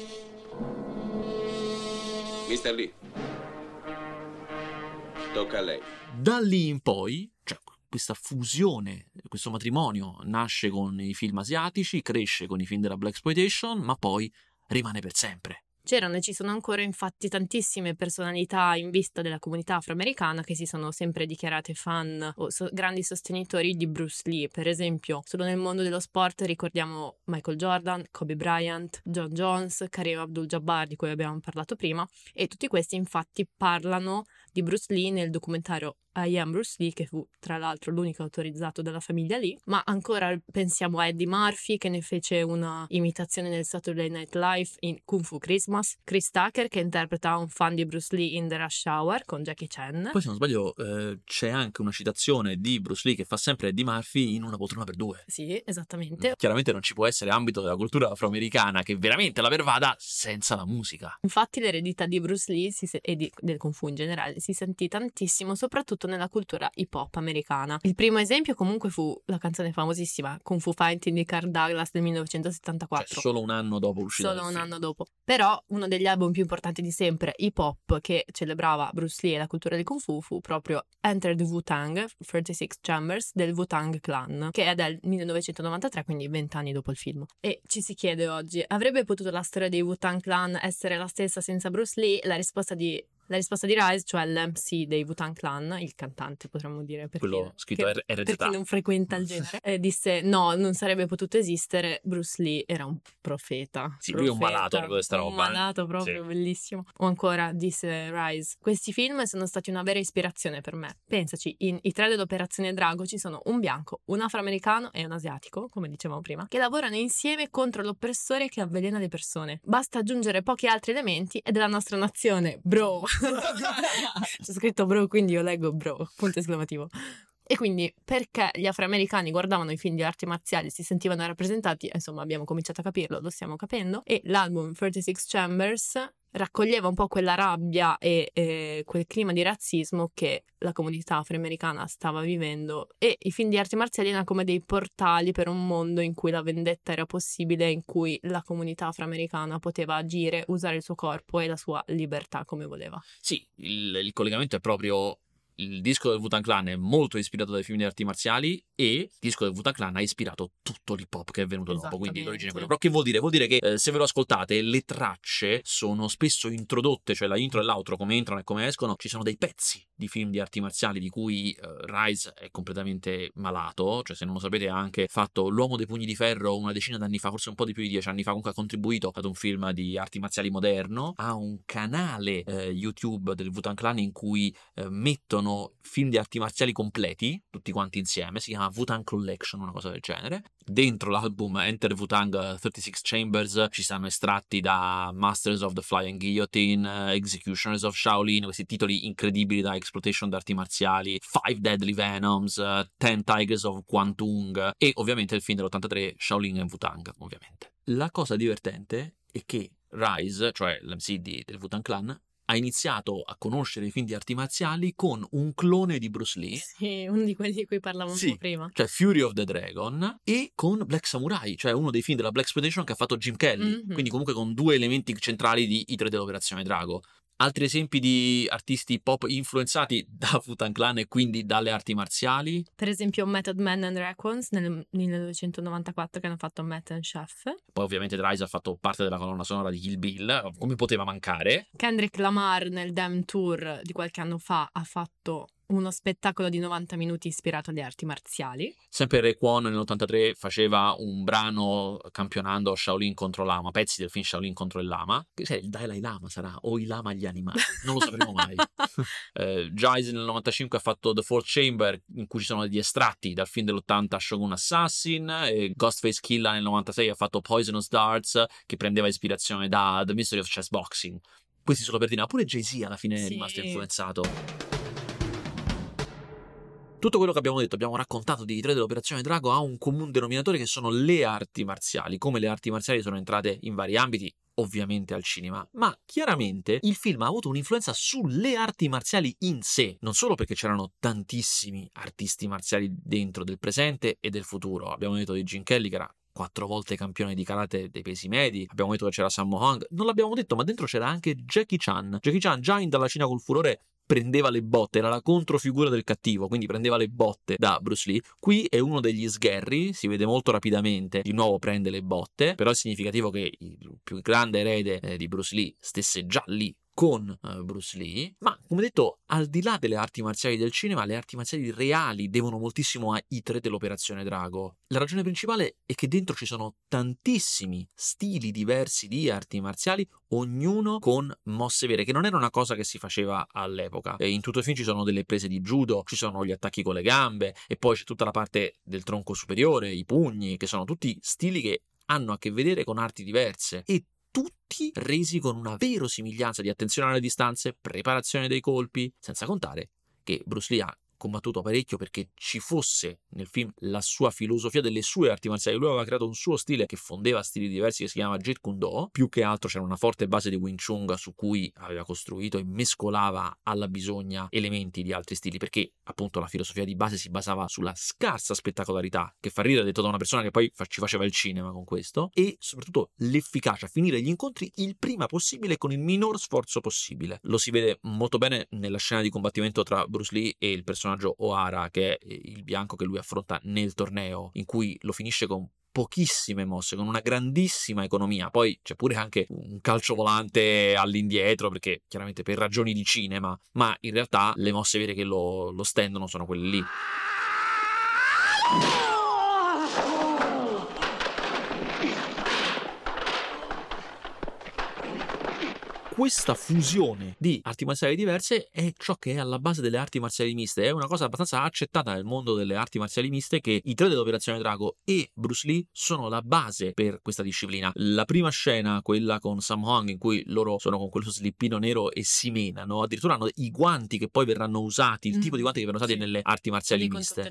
Mister Lee. Tocca a lei. Da lì in poi, cioè questa fusione, questo matrimonio nasce con i film asiatici, cresce con i film della Black Exploitation, ma poi rimane per sempre. C'erano e ci sono ancora infatti tantissime personalità in vista della comunità afroamericana che si sono sempre dichiarate fan o so- grandi sostenitori di Bruce Lee. Per esempio, solo nel mondo dello sport ricordiamo Michael Jordan, Kobe Bryant, John Jones, Kareem Abdul-Jabbar di cui abbiamo parlato prima e tutti questi infatti parlano di Bruce Lee nel documentario I Am Bruce Lee, che fu tra l'altro l'unico autorizzato dalla famiglia Lee, ma ancora pensiamo a Eddie Murphy che ne fece una imitazione nel Saturday Night Live in Kung Fu Christmas, Chris Tucker che interpreta un fan di Bruce Lee in The Rush Hour con Jackie Chan. Poi, se non sbaglio, eh, c'è anche una citazione di Bruce Lee che fa sempre Eddie Murphy in una poltrona per due. Sì, esattamente. Chiaramente non ci può essere ambito della cultura afroamericana che veramente la pervada senza la musica. Infatti l'eredità di Bruce Lee se- e di- del Kung Fu in generale si sentì tantissimo, soprattutto introdotto nella cultura hip hop americana. Il primo esempio comunque fu la canzone famosissima Kung Fu Fighting di Carl Douglas del 1974. Cioè, solo un anno dopo l'uscita Solo un film. anno dopo. Però uno degli album più importanti di sempre, hip hop, che celebrava Bruce Lee e la cultura del Kung Fu, fu proprio Enter the Wu-Tang, 36 Chambers del Wu-Tang Clan, che è del 1993, quindi vent'anni dopo il film. E ci si chiede oggi, avrebbe potuto la storia dei Wu-Tang Clan essere la stessa senza Bruce Lee? La risposta di la risposta di Rise, cioè l'MC dei Wu-Tang Clan, il cantante potremmo dire, per Quello chi- scritto che- R- per RZA. chi non frequenta il [LAUGHS] genere, eh, disse no, non sarebbe potuto esistere, Bruce Lee era un profeta. Sì, lui è un Profeta, malato per questa Un roba, eh. malato proprio, Sì. bellissimo. O ancora, disse Rise, questi film sono stati una vera ispirazione per me. Pensaci, in I tre dell'Operazione Drago ci sono un bianco, un afroamericano e un asiatico, come dicevamo prima, che lavorano insieme contro l'oppressore che avvelena le persone. Basta aggiungere pochi altri elementi ed è la nostra nazione, bro. [LAUGHS] C'è scritto bro, quindi io leggo bro, punto esclamativo. E quindi perché gli afroamericani guardavano i film di arti marziali e si sentivano rappresentati, insomma abbiamo cominciato a capirlo, lo stiamo capendo, e l'album 36 Chambers raccoglieva un po' quella rabbia e eh, quel clima di razzismo che la comunità afroamericana stava vivendo e i film di arti marziali erano come dei portali per un mondo in cui la vendetta era possibile, in cui la comunità afroamericana poteva agire, usare il suo corpo e la sua libertà come voleva. Sì, il, il collegamento è proprio. Il disco del Wu-Tang Clan è molto ispirato dai film di arti marziali e il disco del Wu-Tang Clan ha ispirato tutto l'hip hop che è venuto dopo, quindi l'origine è quello. Però che vuol dire? Vuol dire che eh, se ve lo ascoltate, le tracce sono spesso introdotte, cioè la intro e l'outro, come entrano e come escono, ci sono dei pezzi di film di arti marziali di cui eh, Rise è completamente malato, cioè se non lo sapete ha anche fatto L'uomo dei pugni di ferro una decina d'anni fa, forse un po' di più di dieci anni fa, comunque ha contribuito ad un film di arti marziali moderno, ha un canale eh, YouTube del Wu-Tang Clan in cui eh, mettono film di arti marziali completi, tutti quanti insieme, si chiama Wu-Tang Collection, una cosa del genere. Dentro l'album Enter Wu-Tang 36 Chambers ci stanno estratti da Masters of the Flying Guillotine, eh, Executioners of Shaolin, questi titoli incredibili da exploitation d'arti marziali, Five Deadly Venoms, eh, Ten Tigers of Kwantung e ovviamente il film dell'83 Shaolin e Wu-Tang, ovviamente. La cosa divertente è che Rise, cioè l'MC di- del Wu-Tang Clan, ha iniziato a conoscere i film di arti marziali con un clone di Bruce Lee, Sì, uno di quelli di cui parlavamo Sì. prima. cioè Fury of the Dragon, e con Black Samurai, cioè uno dei film della Black Exploitation che ha fatto Jim Kelly, Mhm. quindi comunque con due elementi centrali di I tre dell'Operazione Drago. Altri esempi di artisti pop influenzati [LAUGHS] da Wu-Tang Clan e quindi dalle arti marziali? Per esempio Method Man and Raccoons nel 1994 che hanno fatto Matt and Chef. Poi ovviamente Rise ha fatto parte della colonna sonora di Kill Bill, come poteva mancare. Kendrick Lamar nel Damn Tour di qualche anno fa ha fatto uno spettacolo di 90 minuti ispirato alle arti marziali. Sempre Raekwon nell'83 faceva un brano campionando Shaolin contro Lama, pezzi del film Shaolin contro il Lama. Che sai, il Dalai Lama sarà o i Lama agli animali, non lo sapremo mai. [LAUGHS] [LAUGHS] eh, Jize nel 95 ha fatto The Fourth Chamber in cui ci sono degli estratti dal film dell'80 Shogun Assassin e Ghostface Killa nel 96 ha fatto Poisonous Darts che prendeva ispirazione da The Mystery of Chess Boxing. Questi solo per dire, ma pure Jay-Z alla fine è Sì. rimasto influenzato. Tutto quello che abbiamo detto, abbiamo raccontato di tre dell'Operazione Drago ha un comune denominatore che sono le arti marziali. Come le arti marziali sono entrate in vari ambiti, ovviamente al cinema, ma chiaramente il film ha avuto un'influenza sulle arti marziali in sé, non solo perché c'erano tantissimi artisti marziali dentro del presente e del futuro. Abbiamo detto di Jim Kelly che era quattro volte campione di karate dei pesi medi, abbiamo detto che c'era Sammo Hung, non l'abbiamo detto, ma dentro c'era anche Jackie Chan. Jackie Chan già in Dalla Cina col furore prendeva le botte, era la controfigura del cattivo, quindi prendeva le botte da Bruce Lee. Qui è uno degli sgherri, si vede molto rapidamente, di nuovo prende le botte, però è significativo che il più grande erede eh, di Bruce Lee stesse già lì con eh, Bruce Lee, ma come detto, al di là delle arti marziali del cinema, le arti marziali reali devono moltissimo ai tre dell'Operazione Drago. La ragione principale è che dentro ci sono tantissimi stili diversi di arti marziali, ognuno con mosse vere, che non era una cosa che si faceva all'epoca. E in tutto il film ci sono delle prese di judo, ci sono gli attacchi con le gambe, e poi c'è tutta la parte del tronco superiore, i pugni, che sono tutti stili che hanno a che vedere con arti diverse. E tutti resi con una verosimiglianza di attenzione alle distanze, preparazione dei colpi, senza contare che Bruce Lee ha combattuto parecchio perché ci fosse nel film la sua filosofia delle sue arti marziali. Lui aveva creato un suo stile che fondeva stili diversi che si chiama Jeet Kune Do. Più che altro c'era una forte base di Wing Chun su cui aveva costruito e mescolava alla bisogna elementi di altri stili perché appunto la filosofia di base si basava sulla scarsa spettacolarità che fa ridere detto da una persona che poi ci faceva il cinema con questo e soprattutto l'efficacia, finire gli incontri il prima possibile con il minor sforzo possibile. Lo si vede molto bene nella scena di combattimento tra Bruce Lee e il personaggio O'Hara che è il bianco che lui affronta nel torneo in cui lo finisce con pochissime mosse, con una grandissima economia. Poi c'è pure anche un calcio volante all'indietro, perché chiaramente per ragioni di cinema, ma in realtà le mosse vere che lo, lo stendono sono quelle lì. Questa fusione di arti marziali diverse è ciò che è alla base delle arti marziali miste. È una cosa abbastanza accettata nel mondo delle arti marziali miste che i tre dell'Operazione Drago e Bruce Lee sono la base per questa disciplina. La prima scena, quella con Sam Hong, in cui loro sono con quello slippino nero e si menano, addirittura hanno i guanti che poi verranno usati, il tipo di guanti che verranno usati sì. nelle arti marziali miste.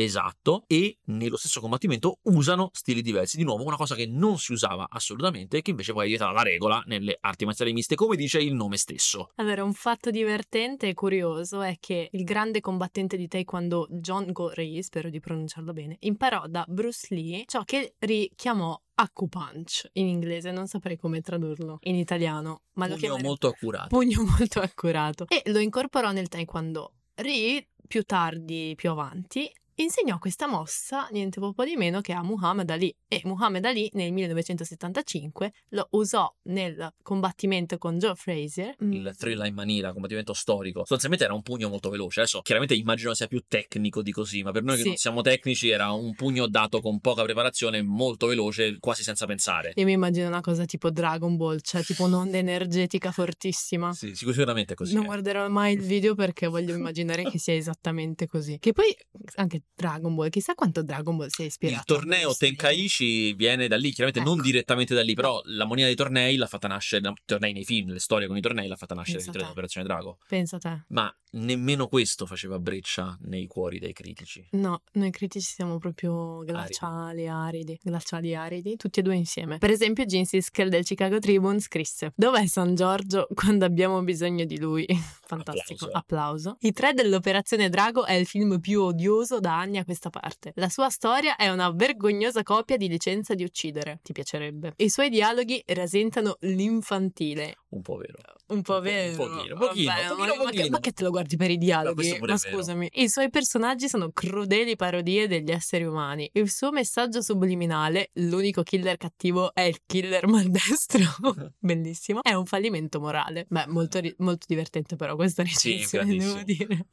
Esatto, e nello stesso combattimento usano stili diversi. Di nuovo, una cosa che non si usava assolutamente, che invece poi è diventata la regola nelle arti marziali miste, come dice il nome stesso. Allora, un fatto divertente e curioso è che il grande combattente di Taekwondo John Gorey, spero di pronunciarlo bene, imparò da Bruce Lee ciò che richiamò Punch in inglese, non saprei come tradurlo in italiano, ma pugno lo chiamerei molto accurato. Pugno molto accurato. E lo incorporò nel Taekwondo. Ri più tardi, più avanti, insegnò questa mossa niente po' di meno che a Muhammad Ali e Muhammad Ali nel 1975 lo usò nel combattimento con Joe Frazier. Mm. Il Thrilla in Manila, combattimento storico. Sostanzialmente era un pugno molto veloce. Adesso chiaramente immagino sia più tecnico di così, ma per noi che sì. non siamo tecnici era un pugno dato con poca preparazione, molto veloce, quasi senza pensare. Io mi immagino una cosa tipo Dragon Ball, cioè tipo un'onda energetica fortissima. Sì, sicuramente è così. Non guarderò mai il video perché voglio [LAUGHS] immaginare che sia esattamente così. Che poi anche Dragon Ball, chissà quanto Dragon Ball si è ispirato. Il torneo Tenkaichi viene da lì, chiaramente ecco. non direttamente da lì, però la moneta dei tornei l'ha fatta nascere, i tornei nei film, le storie con i tornei l'ha fatta nascere all'interno dell'Operazione Drago. Pensa te. Ma nemmeno questo faceva breccia nei cuori dei critici. No, noi critici siamo proprio glaciali, aridi, aridi glaciali aridi, tutti e due insieme. Per esempio Gene Siskel del Chicago Tribune scrisse Dov'è San Giorgio quando abbiamo bisogno di lui? [LAUGHS] Fantastico, applauso. applauso. I tre dell'Operazione Drago è il film più odioso da anni a questa parte. La sua storia è una vergognosa copia di Licenza di uccidere. Ti piacerebbe. I suoi dialoghi rasentano l'infantile. Un po' vero. Un po' vero. Un pochino, pochino, Vabbè, pochino, ma, pochino. ma, che te lo guardi per i dialoghi? ma scusami. I suoi personaggi sono crudeli parodie degli esseri umani. Il suo messaggio subliminale, l'unico killer cattivo è il killer [LAUGHS] maldestro. [LAUGHS] Bellissimo. È un fallimento morale. Beh, molto, molto divertente però questa recensione, sì, devo dire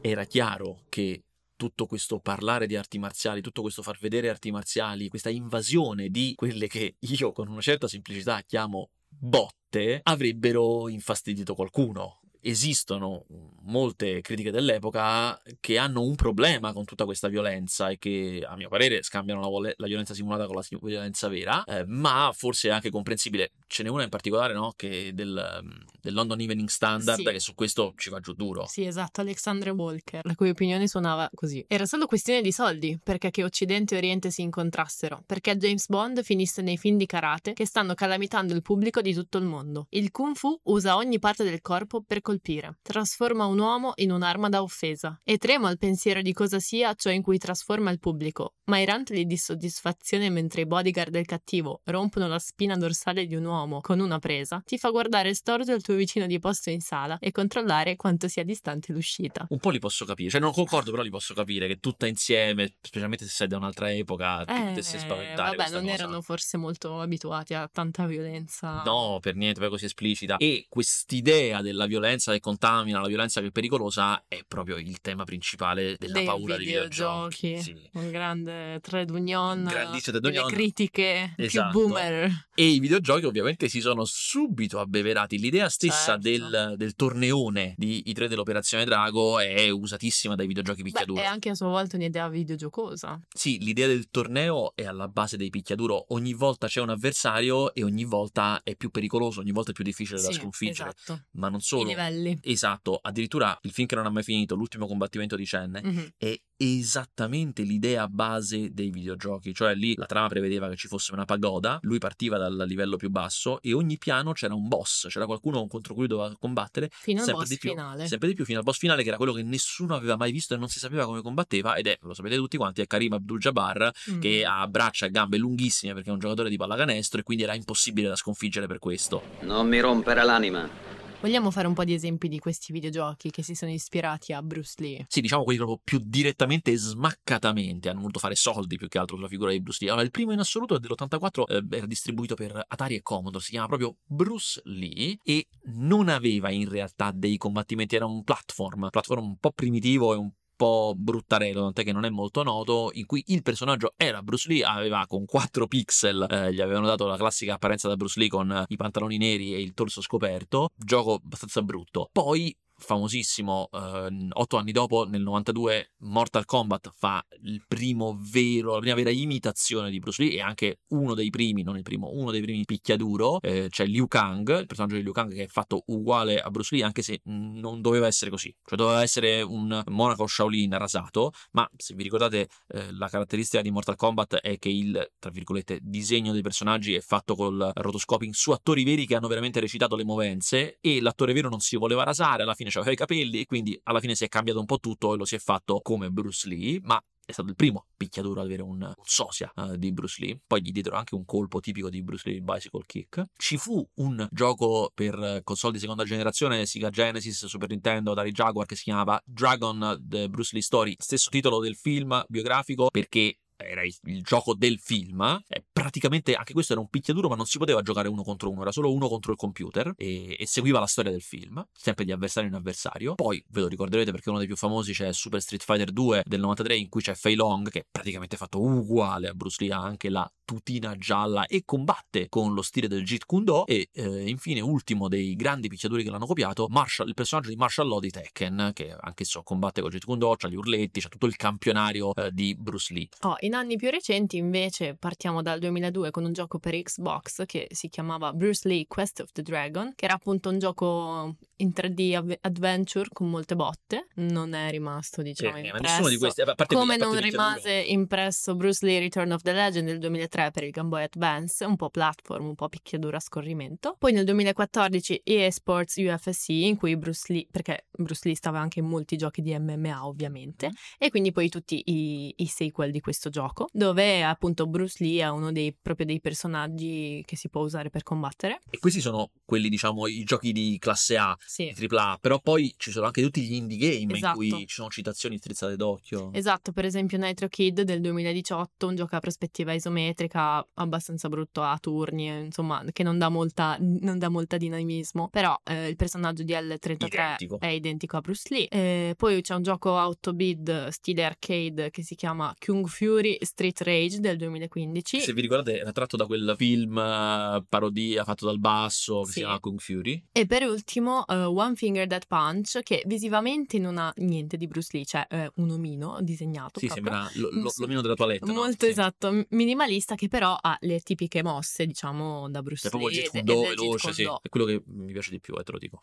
era chiaro che tutto questo parlare di arti marziali, tutto questo far vedere arti marziali, questa invasione di quelle che io con una certa semplicità chiamo botte, avrebbero infastidito qualcuno esistono molte critiche dell'epoca che hanno un problema con tutta questa violenza e che a mio parere scambiano la, vole- la violenza simulata con la violenza vera, eh, ma forse è anche comprensibile. Ce n'è una in particolare no? che del, del, London Evening Standard sì. che su questo ci va giù duro. Sì, esatto, Alexandra Walker, la cui opinione suonava così. Era solo questione di soldi perché che Occidente e Oriente si incontrassero, perché James Bond finisse nei film di karate che stanno calamitando il pubblico di tutto il mondo. Il Kung Fu usa ogni parte del corpo per colpire. Trasforma un uomo in un'arma da offesa. E tremo al pensiero di cosa sia ciò in cui trasforma il pubblico, ma i rantoli di soddisfazione mentre i bodyguard del cattivo rompono la spina dorsale di un uomo con una presa, ti fa guardare storto il tuo vicino di posto in sala e controllare quanto sia distante l'uscita. Un po' li posso capire, cioè non concordo, però li posso capire che tutta insieme, specialmente se sei da un'altra epoca, ti eh, potessi spaventare. Vabbè, non cosa. erano forse molto abituati a tanta violenza. No, per niente, poi così esplicita. E quest'idea della violenza violenza che contamina, la violenza che è pericolosa è proprio il tema principale della Dei paura dei videogiochi. Sì. Un grande trade union, trade union. critiche esatto. più boomer. E i videogiochi ovviamente si sono subito abbeverati. L'idea stessa Certo. del, del torneone di I tre dell'Operazione Drago è usatissima dai videogiochi Beh, picchiaduro. è anche a sua volta un'idea videogiocosa. Sì, l'idea del torneo è alla base dei picchiaduro. Ogni volta c'è un avversario e ogni volta è più pericoloso, ogni volta è più difficile da Sì, sconfiggere. Esatto. Ma non I solo. Livelli. Esatto, addirittura il film che non ha mai finito, l'ultimo combattimento di Chen, Mhm. è esattamente l'idea base dei videogiochi, cioè lì la trama prevedeva che ci fosse una pagoda, lui partiva dal livello più basso e ogni piano c'era un boss, c'era qualcuno contro cui doveva combattere, Fino al sempre boss di più, finale. sempre di più fino al boss finale che era quello che nessuno aveva mai visto e non si sapeva come combatteva ed è, lo sapete tutti quanti, è Karim Abdul-Jabbar Mm. che ha braccia e gambe lunghissime perché è un giocatore di pallacanestro e quindi era impossibile da sconfiggere per questo. Non mi rompere l'anima. Vogliamo fare un po' di esempi di questi videogiochi che si sono ispirati a Bruce Lee? Sì, diciamo quelli proprio più direttamente e smaccatamente hanno voluto fare soldi più che altro sulla figura di Bruce Lee. Allora, il primo in assoluto è dell'84, eh, era distribuito per Atari e Commodore, si chiama proprio Bruce Lee e non aveva in realtà dei combattimenti, era un platform, platform un po' primitivo e un po' bruttarello, tant'è che non è molto noto, in cui il personaggio era Bruce Lee, aveva con 4 pixel, eh, gli avevano dato la classica apparenza da Bruce Lee con i pantaloni neri e il torso scoperto, gioco abbastanza brutto. Poi famosissimo, eh, otto anni dopo, nel 92, Mortal Kombat fa il primo vero, la prima vera imitazione di Bruce Lee e anche uno dei primi, non il primo, uno dei primi picchiaduro, eh, c'è Liu Kang, il personaggio di Liu Kang che è fatto uguale a Bruce Lee anche se non doveva essere così, cioè doveva essere un monaco Shaolin rasato, ma se vi ricordate eh, la caratteristica di Mortal Kombat è che il, tra virgolette, disegno dei personaggi è fatto col rotoscoping su attori veri che hanno veramente recitato le movenze e l'attore vero non si voleva rasare, alla fine aveva i capelli quindi alla fine si è cambiato un po' tutto e lo si è fatto come Bruce Lee, ma è stato il primo picchiaduro ad avere un, un sosia eh, di Bruce Lee. Poi gli diedero anche un colpo tipico di Bruce Lee, il bicycle kick. Ci fu un gioco per eh, console di seconda generazione, Sega Genesis, Super Nintendo, Atari Jaguar, che si chiamava Dragon The Bruce Lee Story, stesso titolo del film biografico perché era il, gioco del film, eh, praticamente anche questo era un picchiaduro, ma non si poteva giocare uno contro uno, era solo uno contro il computer e, e seguiva la storia del film, sempre di avversario in avversario. Poi ve lo ricorderete perché uno dei più famosi c'è Super Street Fighter 2 del 93 in cui c'è Fei Long che è praticamente fatto uguale a Bruce Lee, ha anche la tutina gialla e combatte con lo stile del Jeet Kune Do e eh, infine ultimo dei grandi picchiatori che l'hanno copiato, Marshall, il personaggio di Marshall Law di Tekken che anch'esso combatte con Jeet Kune Do, c'ha gli urletti, c'ha tutto il campionario eh, di Bruce Lee. Oh, in anni più recenti invece partiamo dal 2002 con un gioco per Xbox che si chiamava Bruce Lee Quest of the Dragon, che era appunto un gioco in 3D av- adventure con molte botte, non è rimasto diciamo Eh, ma impresso. nessuno di questi, a parte Come a parte non rimase impresso Bruce Lee Return of the Legend del 2003 per il Game Boy Advance, un po' platform, un po' picchiadura a scorrimento. Poi nel 2014 EA Sports UFC in cui Bruce Lee, perché Bruce Lee stava anche in molti giochi di MMA ovviamente, Mm. e quindi poi tutti i, i sequel di questo gioco, dove appunto Bruce Lee è uno dei, proprio dei personaggi che si può usare per combattere. E questi sono quelli, diciamo, i giochi di classe A, Sì. di AAA, però poi ci sono anche tutti gli indie game Esatto. in cui ci sono citazioni strizzate d'occhio. Esatto, per esempio Nitro Kid del 2018, un gioco a prospettiva isometrica abbastanza brutto a turni, eh, insomma, che non dà molta, [LAUGHS] non dà molta dinamismo, però eh, il personaggio di L33 Identico. è identico a Bruce Lee. Eh, poi c'è un gioco autobid stile arcade che si chiama Kung Fury Street Rage del 2015. Se vi ricordate, era tratto da quel film eh, parodia fatto dal basso che Sì. si chiama Kung Fury. E per ultimo eh, One Finger Dead Punch che visivamente non ha niente di Bruce Lee, cioè eh, un omino disegnato Sì, proprio. sembra lo- Sì. [LAUGHS] l'omino della no? Molto Sì. esatto, m- minimalista che però ha le tipiche mosse, diciamo, da Bruce È proprio il Lee Jeet Kune Do è veloce, sì. È quello che mi piace di più, eh, te lo dico.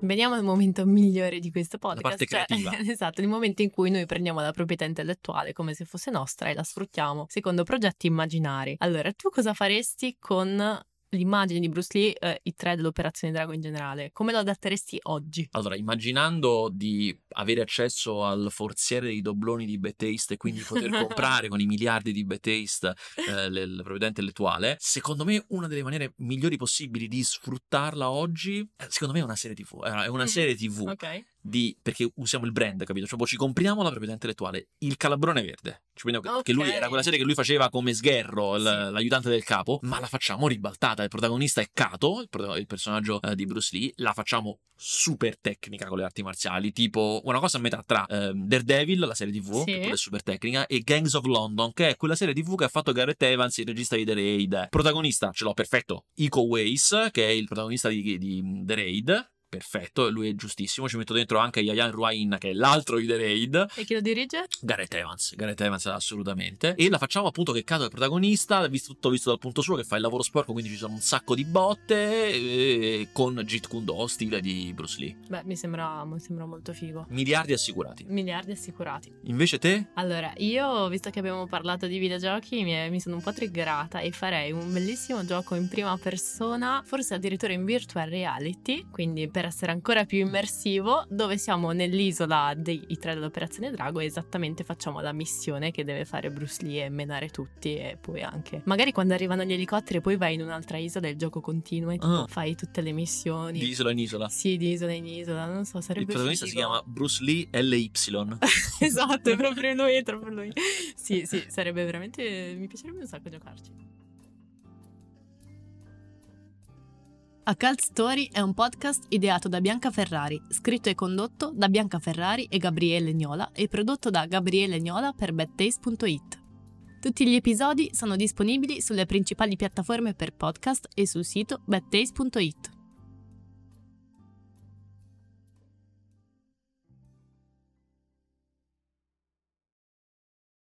Veniamo al momento migliore di questo podcast, parte cioè, creativa. [LAUGHS] esatto, il momento in cui noi prendiamo la proprietà intellettuale come se fosse nostra e la sfruttiamo secondo progetti immaginari. Allora, tu cosa faresti con l'immagine di Bruce Lee, eh, i tre dell'Operazione Drago in generale? Come lo adatteresti oggi? Allora, immaginando di avere accesso al forziere dei dobloni di Bethesda e quindi poter [LAUGHS] comprare con i miliardi di Bethesda eh, le- la proprietà intellettuale, secondo me una delle maniere migliori possibili di sfruttarla oggi, eh, secondo me è una serie TV. Eh, È una Mm. serie TV Ok. Di perché usiamo il brand, capito? Cioè, boh, ci compriamo la proprietà intellettuale. Il calabrone verde. Ci prendiamo che- che lui era quella serie che lui faceva come sgherro, Sì. l'aiutante del capo, ma la facciamo ribaltata. Il protagonista è Kato, il, pro- il personaggio eh, di Bruce Lee. La facciamo super tecnica con le arti marziali, tipo una cosa a metà tra ehm, Daredevil, la serie TV, Sì. che pure è super tecnica, e Gangs of London, che è quella serie TV che ha fatto Garrett Evans, il regista di The Raid. Protagonista, ce l'ho perfetto, Iko Weiss, che è il protagonista di, di The Raid. Perfetto, lui è giustissimo. Ci metto dentro anche Yayan Ruain, che è l'altro di The Raid. E chi lo dirige? Gareth Evans, Gareth Evans assolutamente. E la facciamo appunto che Kato è il protagonista, visto, tutto visto dal punto suo, che fa il lavoro sporco, quindi ci sono un sacco di botte, e con Jeet Kune Do, stile di Bruce Lee. Beh, mi sembra, mi sembra molto figo. Miliardi assicurati. Miliardi assicurati. Invece te? Allora, io, visto che abbiamo parlato di videogiochi, mi, mi sono un po' triggerata e farei un bellissimo gioco in prima persona, forse addirittura in virtual reality, quindi per essere ancora più immersivo, dove siamo nell'isola dei tre dell'Operazione Drago e esattamente facciamo la missione che deve fare Bruce Lee e menare tutti e poi anche... Magari quando arrivano gli elicotteri poi vai in un'altra isola e il gioco continua e Ah. fai tutte le missioni. Di isola in isola. Sì, di isola in isola, non so, sarebbe Il protagonista si figo. chiama Bruce Lee LY. [LAUGHS] esatto, è proprio lui, è proprio lui. Sì, sì, sarebbe veramente. Mi piacerebbe un sacco giocarci. A Cult Story è un podcast ideato da Bianca Ferrari, scritto e condotto da Bianca Ferrari e Gabriele Gnola e prodotto da Gabriele Gnola per badtaste.it. Tutti gli episodi sono disponibili sulle principali piattaforme per podcast e sul sito badtaste.it.